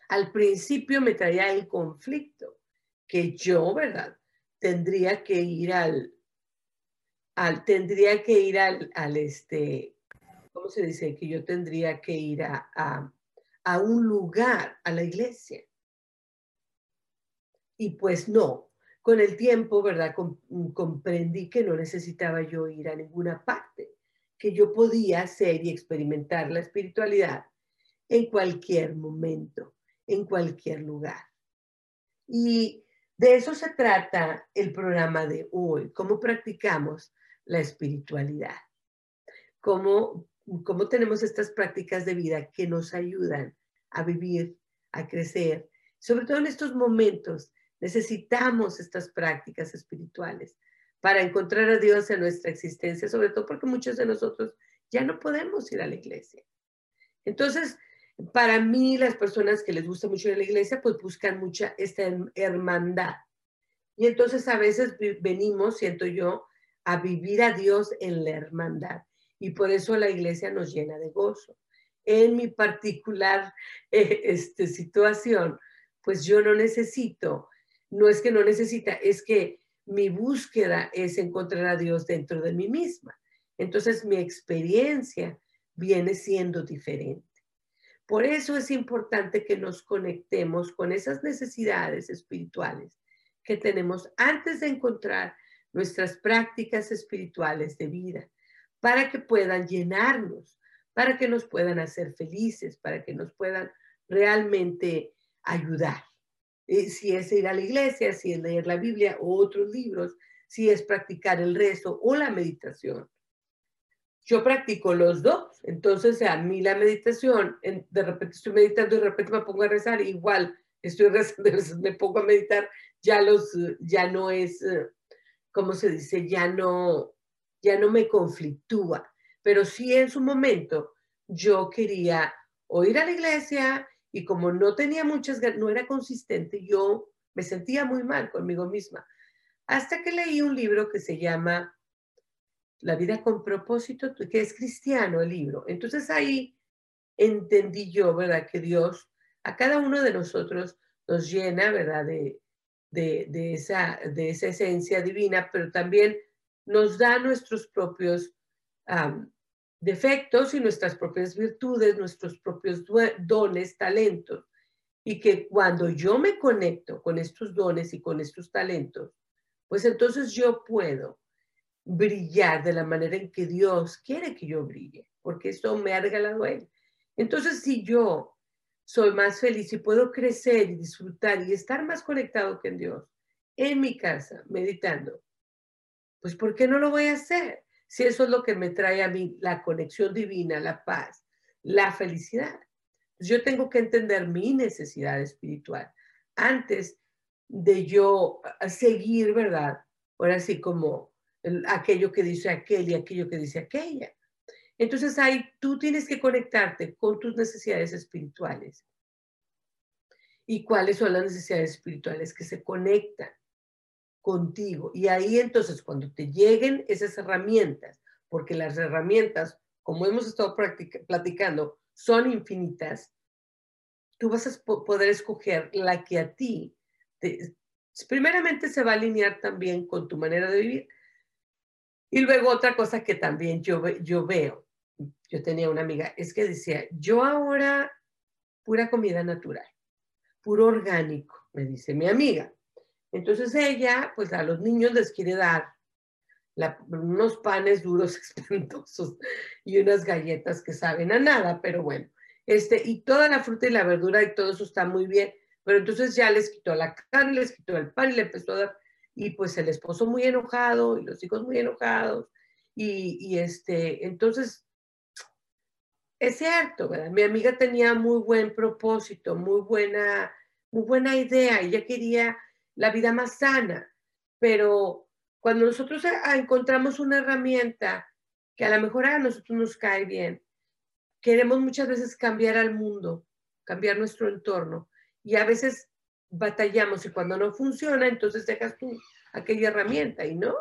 Al principio me traía el conflicto que yo, ¿verdad? Tendría que ir al, al tendría que ir al, al este, ¿cómo se dice? Que yo tendría que ir a, a, un lugar, a la iglesia. Y pues no, con el tiempo, ¿verdad? comprendí que no necesitaba yo ir a ninguna parte, que yo podía hacer y experimentar la espiritualidad en cualquier momento, en cualquier lugar. Y de eso se trata el programa de hoy, cómo practicamos la espiritualidad, cómo, cómo tenemos estas prácticas de vida que nos ayudan a vivir, a crecer. Sobre todo en estos momentos necesitamos estas prácticas espirituales para encontrar a Dios en nuestra existencia, sobre todo porque muchos de nosotros ya no podemos ir a la iglesia. Entonces, para mí, las personas que les gusta mucho ir a la iglesia, pues buscan mucha esta hermandad. Y entonces a veces venimos, siento yo, a vivir a Dios en la hermandad. Y por eso la iglesia nos llena de gozo. En mi particular eh, este, situación, pues yo no necesito, no es que no necesita, es que mi búsqueda es encontrar a Dios dentro de mí misma. Entonces mi experiencia viene siendo diferente. Por eso es importante que nos conectemos con esas necesidades espirituales que tenemos antes de encontrar nuestras prácticas espirituales de vida, para que puedan llenarnos, para que nos puedan hacer felices, para que nos puedan realmente ayudar. Eh, si es ir a la iglesia, si es leer la Biblia o otros libros, si es practicar el rezo o la meditación yo practico los dos. Entonces, a mí la meditación, de repente estoy meditando y de repente me pongo a rezar, igual estoy rezando, me pongo a meditar, ya, los, ya no es, ¿cómo se dice? Ya no, ya no me conflictúa. Pero sí en su momento yo quería o ir a la iglesia y como no tenía muchas no era consistente, yo me sentía muy mal conmigo misma. Hasta que leí un libro que se llama la vida con propósito, que es cristiano el libro. Entonces ahí entendí yo, ¿verdad? Que Dios a cada uno de nosotros nos llena, ¿verdad? De, de, esa, de esa esencia divina, pero también nos da nuestros propios defectos y nuestras propias virtudes, nuestros propios dones, talentos. Y que cuando yo me conecto con estos dones y con estos talentos, pues entonces yo puedo brillar de la manera en que Dios quiere que yo brille, porque eso me ha regalado Él. Entonces, si yo soy más feliz y puedo crecer y disfrutar y estar más conectado con Dios en mi casa, meditando, pues ¿por qué no lo voy a hacer? Si eso es lo que me trae a mí la conexión divina, la paz, la felicidad. Pues yo tengo que entender mi necesidad espiritual antes de yo seguir, ¿verdad? Ahora sí, como aquello que dice aquel y aquello que dice aquella. Entonces ahí tú tienes que conectarte con tus necesidades espirituales. ¿Y cuáles son las necesidades espirituales que se conectan contigo? Y ahí entonces cuando te lleguen esas herramientas, porque las herramientas, como hemos estado platicando, son infinitas, tú vas a poder escoger la que a ti, primeramente se va a alinear también con tu manera de vivir, y luego otra cosa que también yo, yo veo, yo tenía una amiga, es que decía, yo ahora pura comida natural, puro orgánico, me dice mi amiga. Entonces ella, pues a los niños les quiere dar unos panes duros espantosos y unas galletas que saben a nada, pero bueno, este, y toda la fruta y la verdura y todo eso está muy bien, pero entonces ya les quitó la carne, les quitó el pan y le empezó a dar y pues el esposo muy enojado y los hijos muy enojados. Y, este, entonces, es cierto, ¿verdad? Mi amiga tenía muy buen propósito, muy buena, muy buena idea, ella quería la vida más sana, pero cuando nosotros encontramos una herramienta que a lo mejor a nosotros nos cae bien, queremos muchas veces cambiar al mundo, cambiar nuestro entorno, y a veces batallamos y cuando no funciona, entonces dejas tú aquella herramienta y no,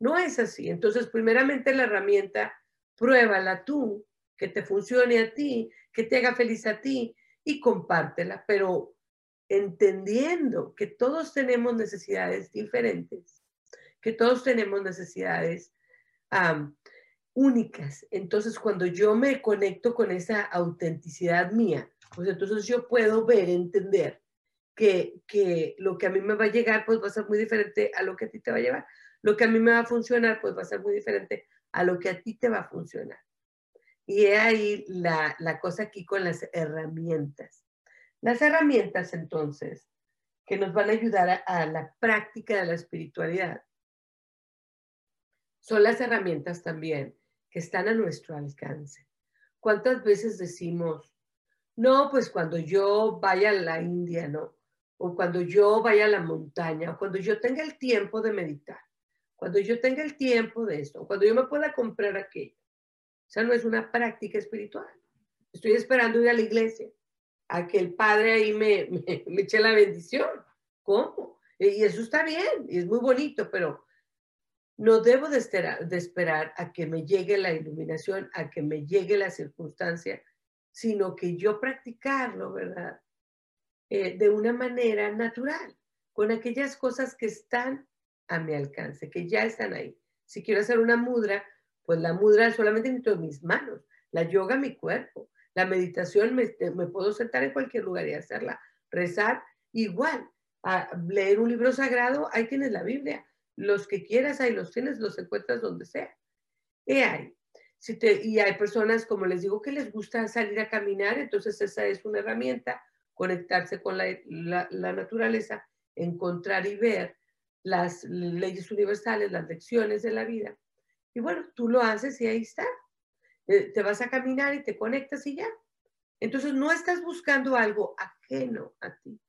no es así. Entonces, primeramente la herramienta, pruébala tú, que te funcione a ti, que te haga feliz a ti y compártela, pero entendiendo que todos tenemos necesidades diferentes, que todos tenemos necesidades únicas. Entonces, cuando yo me conecto con esa autenticidad mía, pues entonces yo puedo ver, entender que, que lo que a mí me va a llegar, pues va a ser muy diferente a lo que a ti te va a llevar. Lo que a mí me va a funcionar, pues va a ser muy diferente a lo que a ti te va a funcionar. Y he ahí la, la cosa aquí con las herramientas. Las herramientas, entonces, que nos van a ayudar a, la práctica de la espiritualidad, son las herramientas también que están a nuestro alcance. ¿Cuántas veces decimos, no, pues cuando yo vaya a la India, no? O cuando yo vaya a la montaña, o cuando yo tenga el tiempo de meditar, cuando yo tenga el tiempo de esto, cuando yo me pueda comprar aquello. O sea, no es una práctica espiritual. Estoy esperando ir a la iglesia, a que el Padre ahí me, me, eche la bendición. ¿Cómo? Y eso está bien, y es muy bonito, pero no debo de esperar, de esperar, a que me llegue la iluminación, a que me llegue la circunstancia, sino que yo practicarlo, ¿verdad? Eh, de una manera natural, con aquellas cosas que están a mi alcance, que ya están ahí. Si quiero hacer una mudra, pues la mudra solamente necesito mis manos, la yoga mi cuerpo, la meditación me, me puedo sentar en cualquier lugar y hacerla, rezar igual, a leer un libro sagrado, ahí tienes la Biblia, los que quieras ahí los tienes, los encuentras donde sea. Y hay. Si te, y hay personas, como les digo, que les gusta salir a caminar, entonces esa es una herramienta, conectarse con la, la, naturaleza, encontrar y ver las leyes universales, las lecciones de la vida. Y bueno, tú lo haces y ahí está. Eh, te vas a caminar y te conectas y ya. Entonces no estás buscando algo ajeno a ti.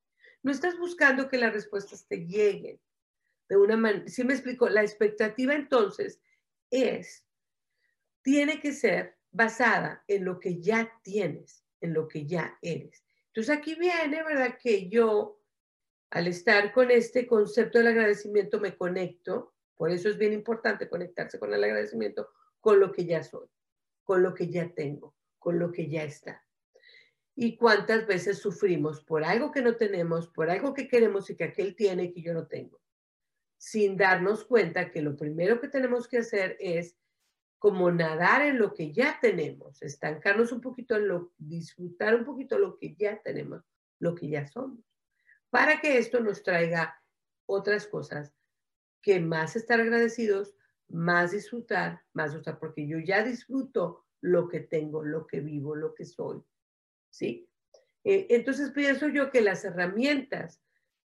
No estás buscando que las respuestas te lleguen de una manera. Si me explico, la expectativa entonces es tiene que ser basada en lo que ya tienes, en lo que ya eres. Entonces aquí viene, ¿verdad? Que yo, al estar con este concepto del agradecimiento, me conecto, por eso es bien importante conectarse con el agradecimiento, con lo que ya soy, con lo que ya tengo, con lo que ya está. Y cuántas veces sufrimos por algo que no tenemos, por algo que queremos y que aquel tiene y que yo no tengo, sin darnos cuenta que lo primero que tenemos que hacer es como nadar en lo que ya tenemos, estancarnos un poquito en lo, disfrutar un poquito lo que ya tenemos, lo que ya somos, para que esto nos traiga otras cosas que más estar agradecidos, más disfrutar, más gustar, porque yo ya disfruto lo que tengo, lo que vivo, lo que soy, ¿sí? Eh, entonces pienso yo que las herramientas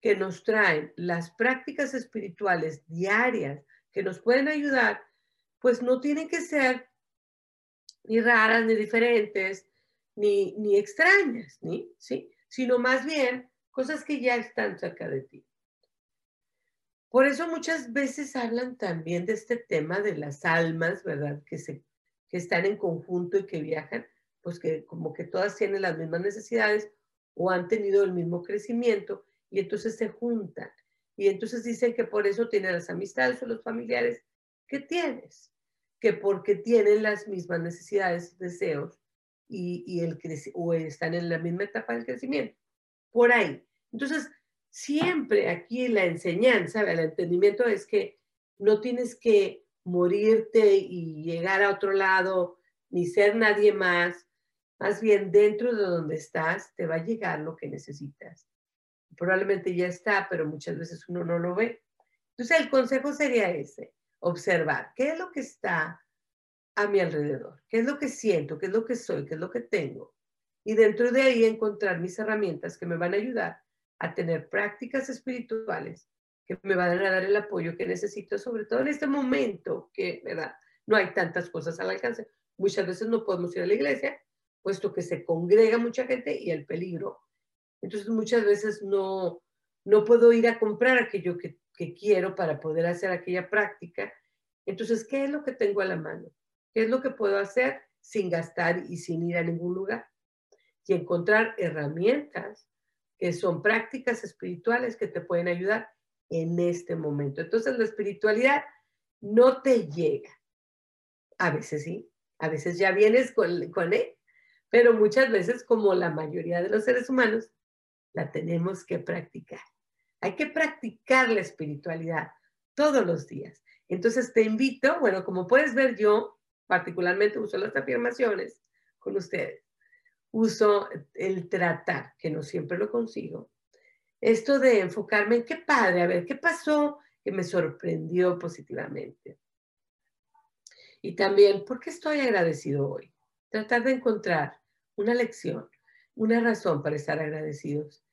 que nos traen las prácticas espirituales diarias que nos pueden ayudar pues no tienen que ser ni raras, ni diferentes, ni, ni extrañas, ¿sí? sino más bien cosas que ya están cerca de ti. Por eso muchas veces hablan también de este tema de las almas, ¿verdad? Que, se, que están en conjunto y que viajan, pues que como que todas tienen las mismas necesidades o han tenido el mismo crecimiento y entonces se juntan. Y entonces dicen que por eso tienen las amistades o los familiares que tienes que porque tienen las mismas necesidades, deseos y, y el o están en la misma etapa del crecimiento. Por ahí. Entonces, siempre aquí la enseñanza, el entendimiento es que no tienes que morirte y llegar a otro lado, ni ser nadie más. Más bien, dentro de donde estás, te va a llegar lo que necesitas. Probablemente ya está, pero muchas veces uno no lo ve. Entonces, el consejo sería ese observar qué es lo que está a mi alrededor, qué es lo que siento, qué es lo que soy, qué es lo que tengo. Y dentro de ahí encontrar mis herramientas que me van a ayudar a tener prácticas espirituales que me van a dar el apoyo que necesito, sobre todo en este momento que, ¿verdad? No hay tantas cosas al alcance. Muchas veces no podemos ir a la iglesia, puesto que se congrega mucha gente y el peligro. Entonces muchas veces no, no puedo ir a comprar aquello que que quiero para poder hacer aquella práctica. Entonces, ¿qué es lo que tengo a la mano? ¿Qué es lo que puedo hacer sin gastar y sin ir a ningún lugar? Y encontrar herramientas que son prácticas espirituales que te pueden ayudar en este momento. Entonces, la espiritualidad no te llega. A veces sí, a veces ya vienes con, él, pero muchas veces, como la mayoría de los seres humanos, la tenemos que practicar. Hay que practicar la espiritualidad todos los días. Entonces te invito, bueno, como puedes ver yo particularmente uso las afirmaciones con ustedes, uso el tratar, que no siempre lo consigo. Esto de enfocarme en qué padre, a ver, ¿qué pasó que me sorprendió positivamente? Y también, ¿por qué estoy agradecido hoy? Tratar de encontrar una lección, una razón para estar agradecidos.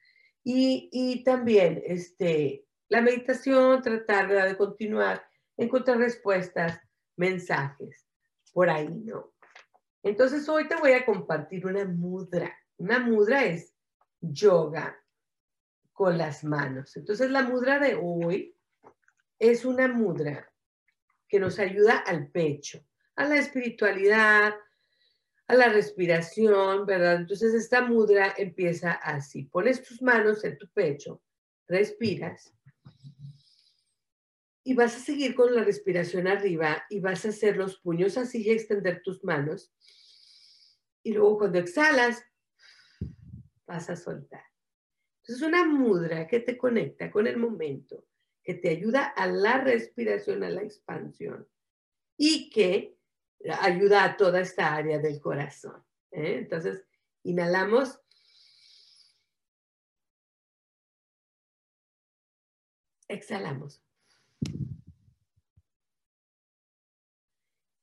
Y, también este, la meditación, tratar de continuar, encontrar respuestas, mensajes, por ahí, ¿no? Entonces hoy te voy a compartir una mudra. Una mudra es yoga con las manos. Entonces la mudra de hoy es una mudra que nos ayuda al pecho, a la espiritualidad, a la respiración, ¿verdad? Entonces esta mudra empieza así. Pones tus manos en tu pecho, respiras y vas a seguir con la respiración arriba y vas a hacer los puños así y extender tus manos. Y luego cuando exhalas, vas a soltar. Entonces, una mudra que te conecta con el momento, que te ayuda a la respiración, a la expansión y que ayuda a toda esta área del corazón. ¿eh? Entonces, inhalamos. Exhalamos.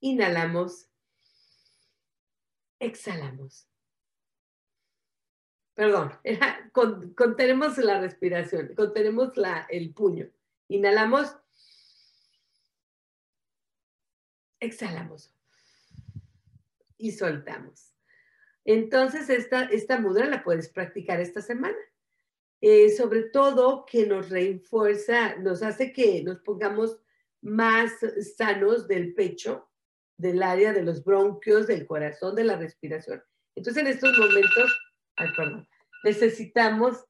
Inhalamos. Exhalamos. Perdón, contenemos la respiración, contenemos la, el puño. Inhalamos. Exhalamos. Y soltamos. Entonces, esta, esta mudra la puedes practicar esta semana. Eh, sobre todo que nos refuerza, nos hace que nos pongamos más sanos del pecho, del área de los bronquios, del corazón, de la respiración. Entonces, en estos momentos, perdón, necesitamos,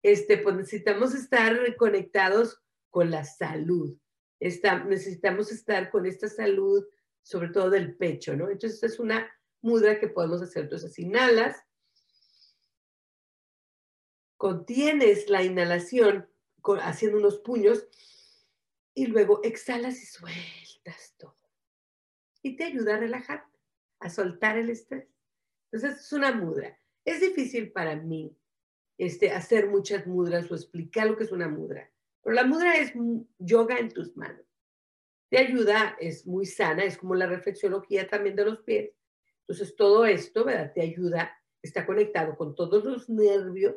este, pues necesitamos estar conectados con la salud. necesitamos estar con esta salud, sobre todo del pecho, ¿no? Entonces, es una mudra que podemos hacer. Entonces, inhalas, contienes la inhalación haciendo unos puños y luego exhalas y sueltas todo. Y te ayuda a relajarte, a soltar el estrés. Entonces es una mudra. Es difícil para mí este, hacer muchas mudras o explicar lo que es una mudra. Pero la mudra es yoga en tus manos. Te ayuda, es muy sana, es como la reflexología también de los pies. Entonces todo esto, ¿verdad? Te ayuda, está conectado con todos los nervios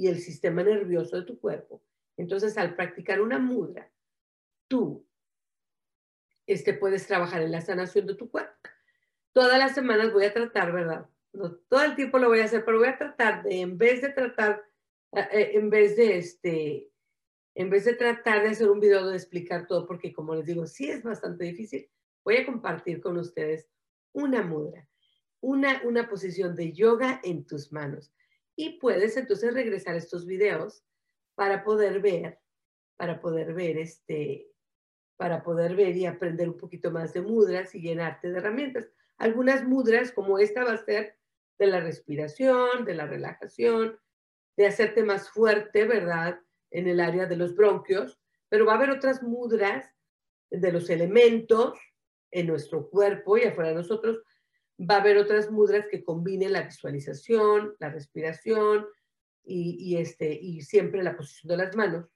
y el sistema nervioso de tu cuerpo. Entonces, al practicar una mudra, tú este, puedes trabajar en la sanación de tu cuerpo. Todas las semanas voy a tratar, ¿verdad? No, todo el tiempo lo voy a hacer, pero voy a tratar de, en vez de tratar, eh, eh, en vez de este, en vez de tratar de hacer un video de explicar todo, porque como les digo, sí es bastante difícil, voy a compartir con ustedes una mudra, una, una posición de yoga en tus manos y puedes entonces regresar estos videos para poder ver, para poder ver este, para poder ver y aprender un poquito más de mudras y llenarte de herramientas. Algunas mudras, como esta, va a ser de la respiración, de la relajación, de hacerte más fuerte, ¿verdad? En el área de los bronquios, pero va a haber otras mudras de los elementos en nuestro cuerpo y afuera de nosotros va a haber otras mudras que combinen la visualización, la respiración y, este, y siempre la posición de las manos.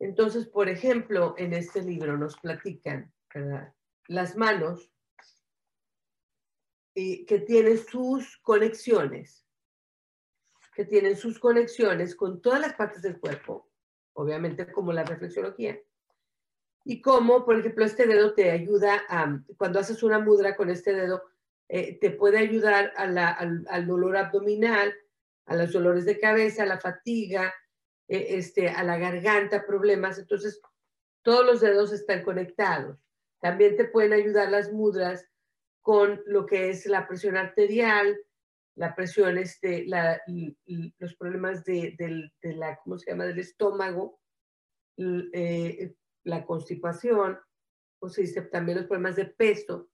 Entonces, por ejemplo, en este libro nos platican las manos y que tienen sus conexiones, que tienen sus conexiones con todas las partes del cuerpo, obviamente como la reflexología, y cómo, por ejemplo, este dedo te ayuda a, cuando haces una mudra con este dedo, eh, te puede ayudar al, al, dolor abdominal, a los dolores de cabeza, a la fatiga, eh, este, a la garganta, problemas. Entonces, todos los dedos están conectados. También te pueden ayudar las mudras con lo que es la presión arterial, la presión, este, la, los problemas de, de, la, ¿cómo se llama?, del estómago, eh, la constipación, o se dice también los problemas de peso,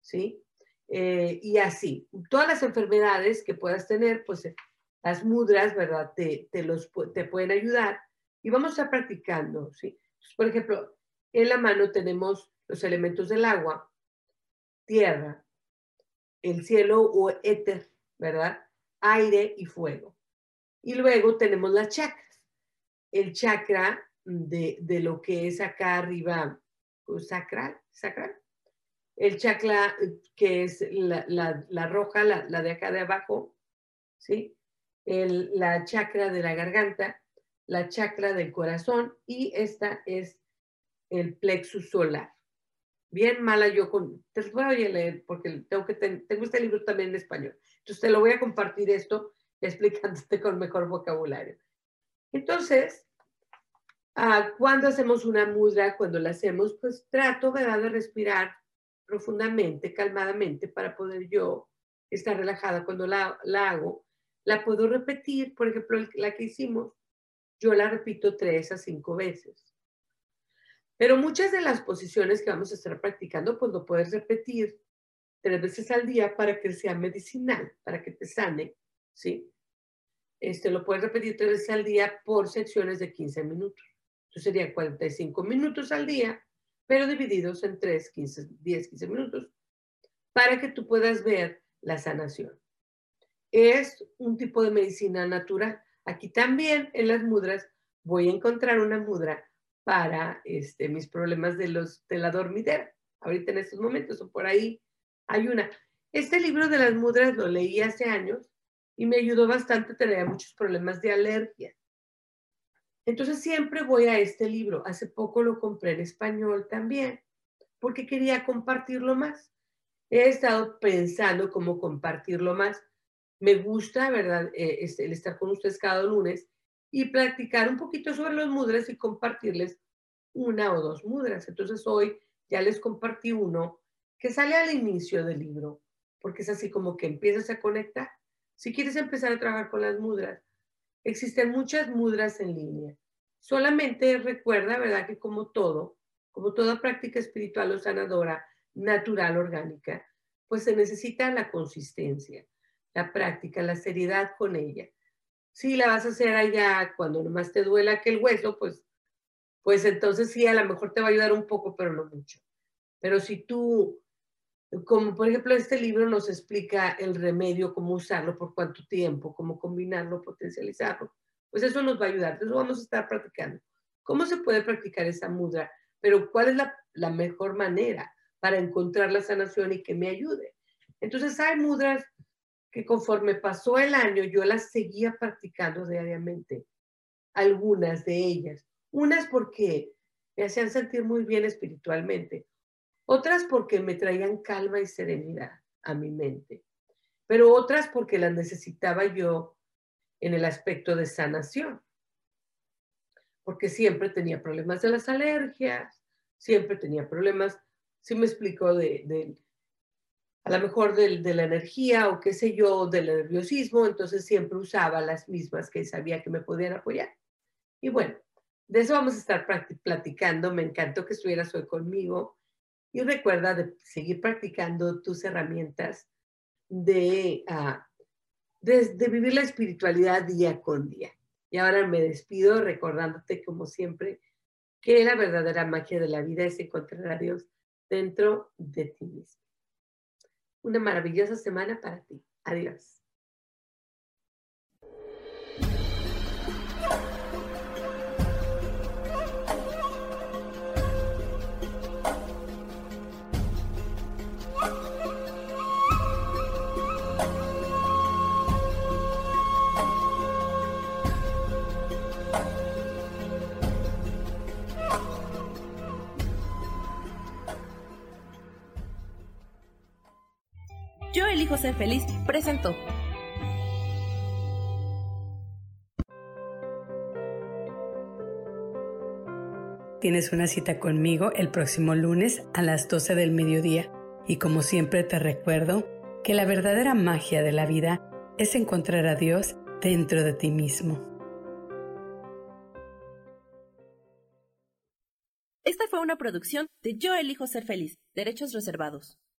¿sí? Eh, y así, todas las enfermedades que puedas tener, pues eh, las mudras, ¿verdad? Te, te, los, te pueden ayudar y vamos a estar practicando, ¿sí? por ejemplo, en la mano tenemos los elementos del agua, tierra, el cielo o éter, ¿verdad? Aire y fuego. Y luego tenemos las chakras. El chakra de, de lo que es acá arriba, pues, sacral, sacral. El chakra que es la, la, roja, la, la, de acá de abajo, ¿sí? El, la chakra de la garganta, la chakra del corazón y esta es el plexus solar. Bien mala yo con, te voy a leer porque tengo, que tengo este libro también en español. Entonces te lo voy a compartir esto explicándote con mejor vocabulario. Entonces, ah, cuando hacemos una mudra, cuando la hacemos, pues trato ¿verdad? de respirar profundamente, calmadamente, para poder yo estar relajada cuando la, la hago. La puedo repetir, por ejemplo, la que hicimos, yo la repito tres a cinco veces. Pero muchas de las posiciones que vamos a estar practicando, pues lo puedes repetir tres veces al día para que sea medicinal, para que te sane, ¿sí? Este, lo puedes repetir tres veces al día por secciones de 15 minutos. Serían 45 minutos al día, pero divididos en 3, 15, 10, 15 minutos, para que tú puedas ver la sanación. Es un tipo de medicina natural. Aquí también en las mudras voy a encontrar una mudra para este, mis problemas de, los, de la dormidera, ahorita en estos momentos, o por ahí hay una. Este libro de las mudras lo leí hace años y me ayudó bastante, tenía muchos problemas de alergia. Entonces siempre voy a este libro. Hace poco lo compré en español también, porque quería compartirlo más. He estado pensando cómo compartirlo más me gusta, ¿verdad?, eh, el estar con ustedes cada lunes y practicar un poquito sobre los mudras y compartirles una o dos mudras. Entonces hoy ya les compartí uno que sale al inicio del libro, porque es así como que empiezas a conectar. Si quieres empezar a trabajar con las mudras, existen muchas mudras en línea. Solamente recuerda, ¿verdad?, que como todo, como toda práctica espiritual o sanadora, natural, orgánica, pues se necesita la consistencia la práctica, la seriedad con ella. Si la vas a hacer allá cuando nomás te duela que el hueso, pues, pues entonces sí, a lo mejor te va a ayudar un poco, pero no mucho. Pero si tú, como por ejemplo este libro nos explica el remedio, cómo usarlo, por cuánto tiempo, cómo combinarlo, potencializarlo, pues eso nos va a ayudar. Entonces vamos a estar practicando. ¿Cómo se puede practicar esa mudra? Pero ¿cuál es la, la mejor manera para encontrar la sanación y que me ayude? Entonces hay mudras que conforme pasó el año yo las seguía practicando diariamente, algunas de ellas. Unas porque me hacían sentir muy bien espiritualmente, otras porque me traían calma y serenidad a mi mente, pero otras porque las necesitaba yo en el aspecto de sanación, porque siempre tenía problemas de las alergias, siempre tenía problemas, si me explico, de, de a lo mejor de, de, la energía o qué sé yo, del nerviosismo, entonces siempre usaba las mismas que sabía que me podían apoyar. Y bueno, de eso vamos a estar platicando. Me encantó que estuvieras hoy conmigo. Y recuerda de seguir practicando tus herramientas de, uh, de, de vivir la espiritualidad día con día. Y ahora me despido recordándote, como siempre, que la verdadera magia de la vida es encontrar a Dios dentro de ti mismo una maravillosa semana para ti. Adiós. Ser feliz presentó. Tienes una cita conmigo el próximo lunes a las 12 del mediodía y como siempre te recuerdo que la verdadera magia de la vida es encontrar a Dios dentro de ti mismo. Esta fue una producción de Yo elijo ser feliz, derechos reservados.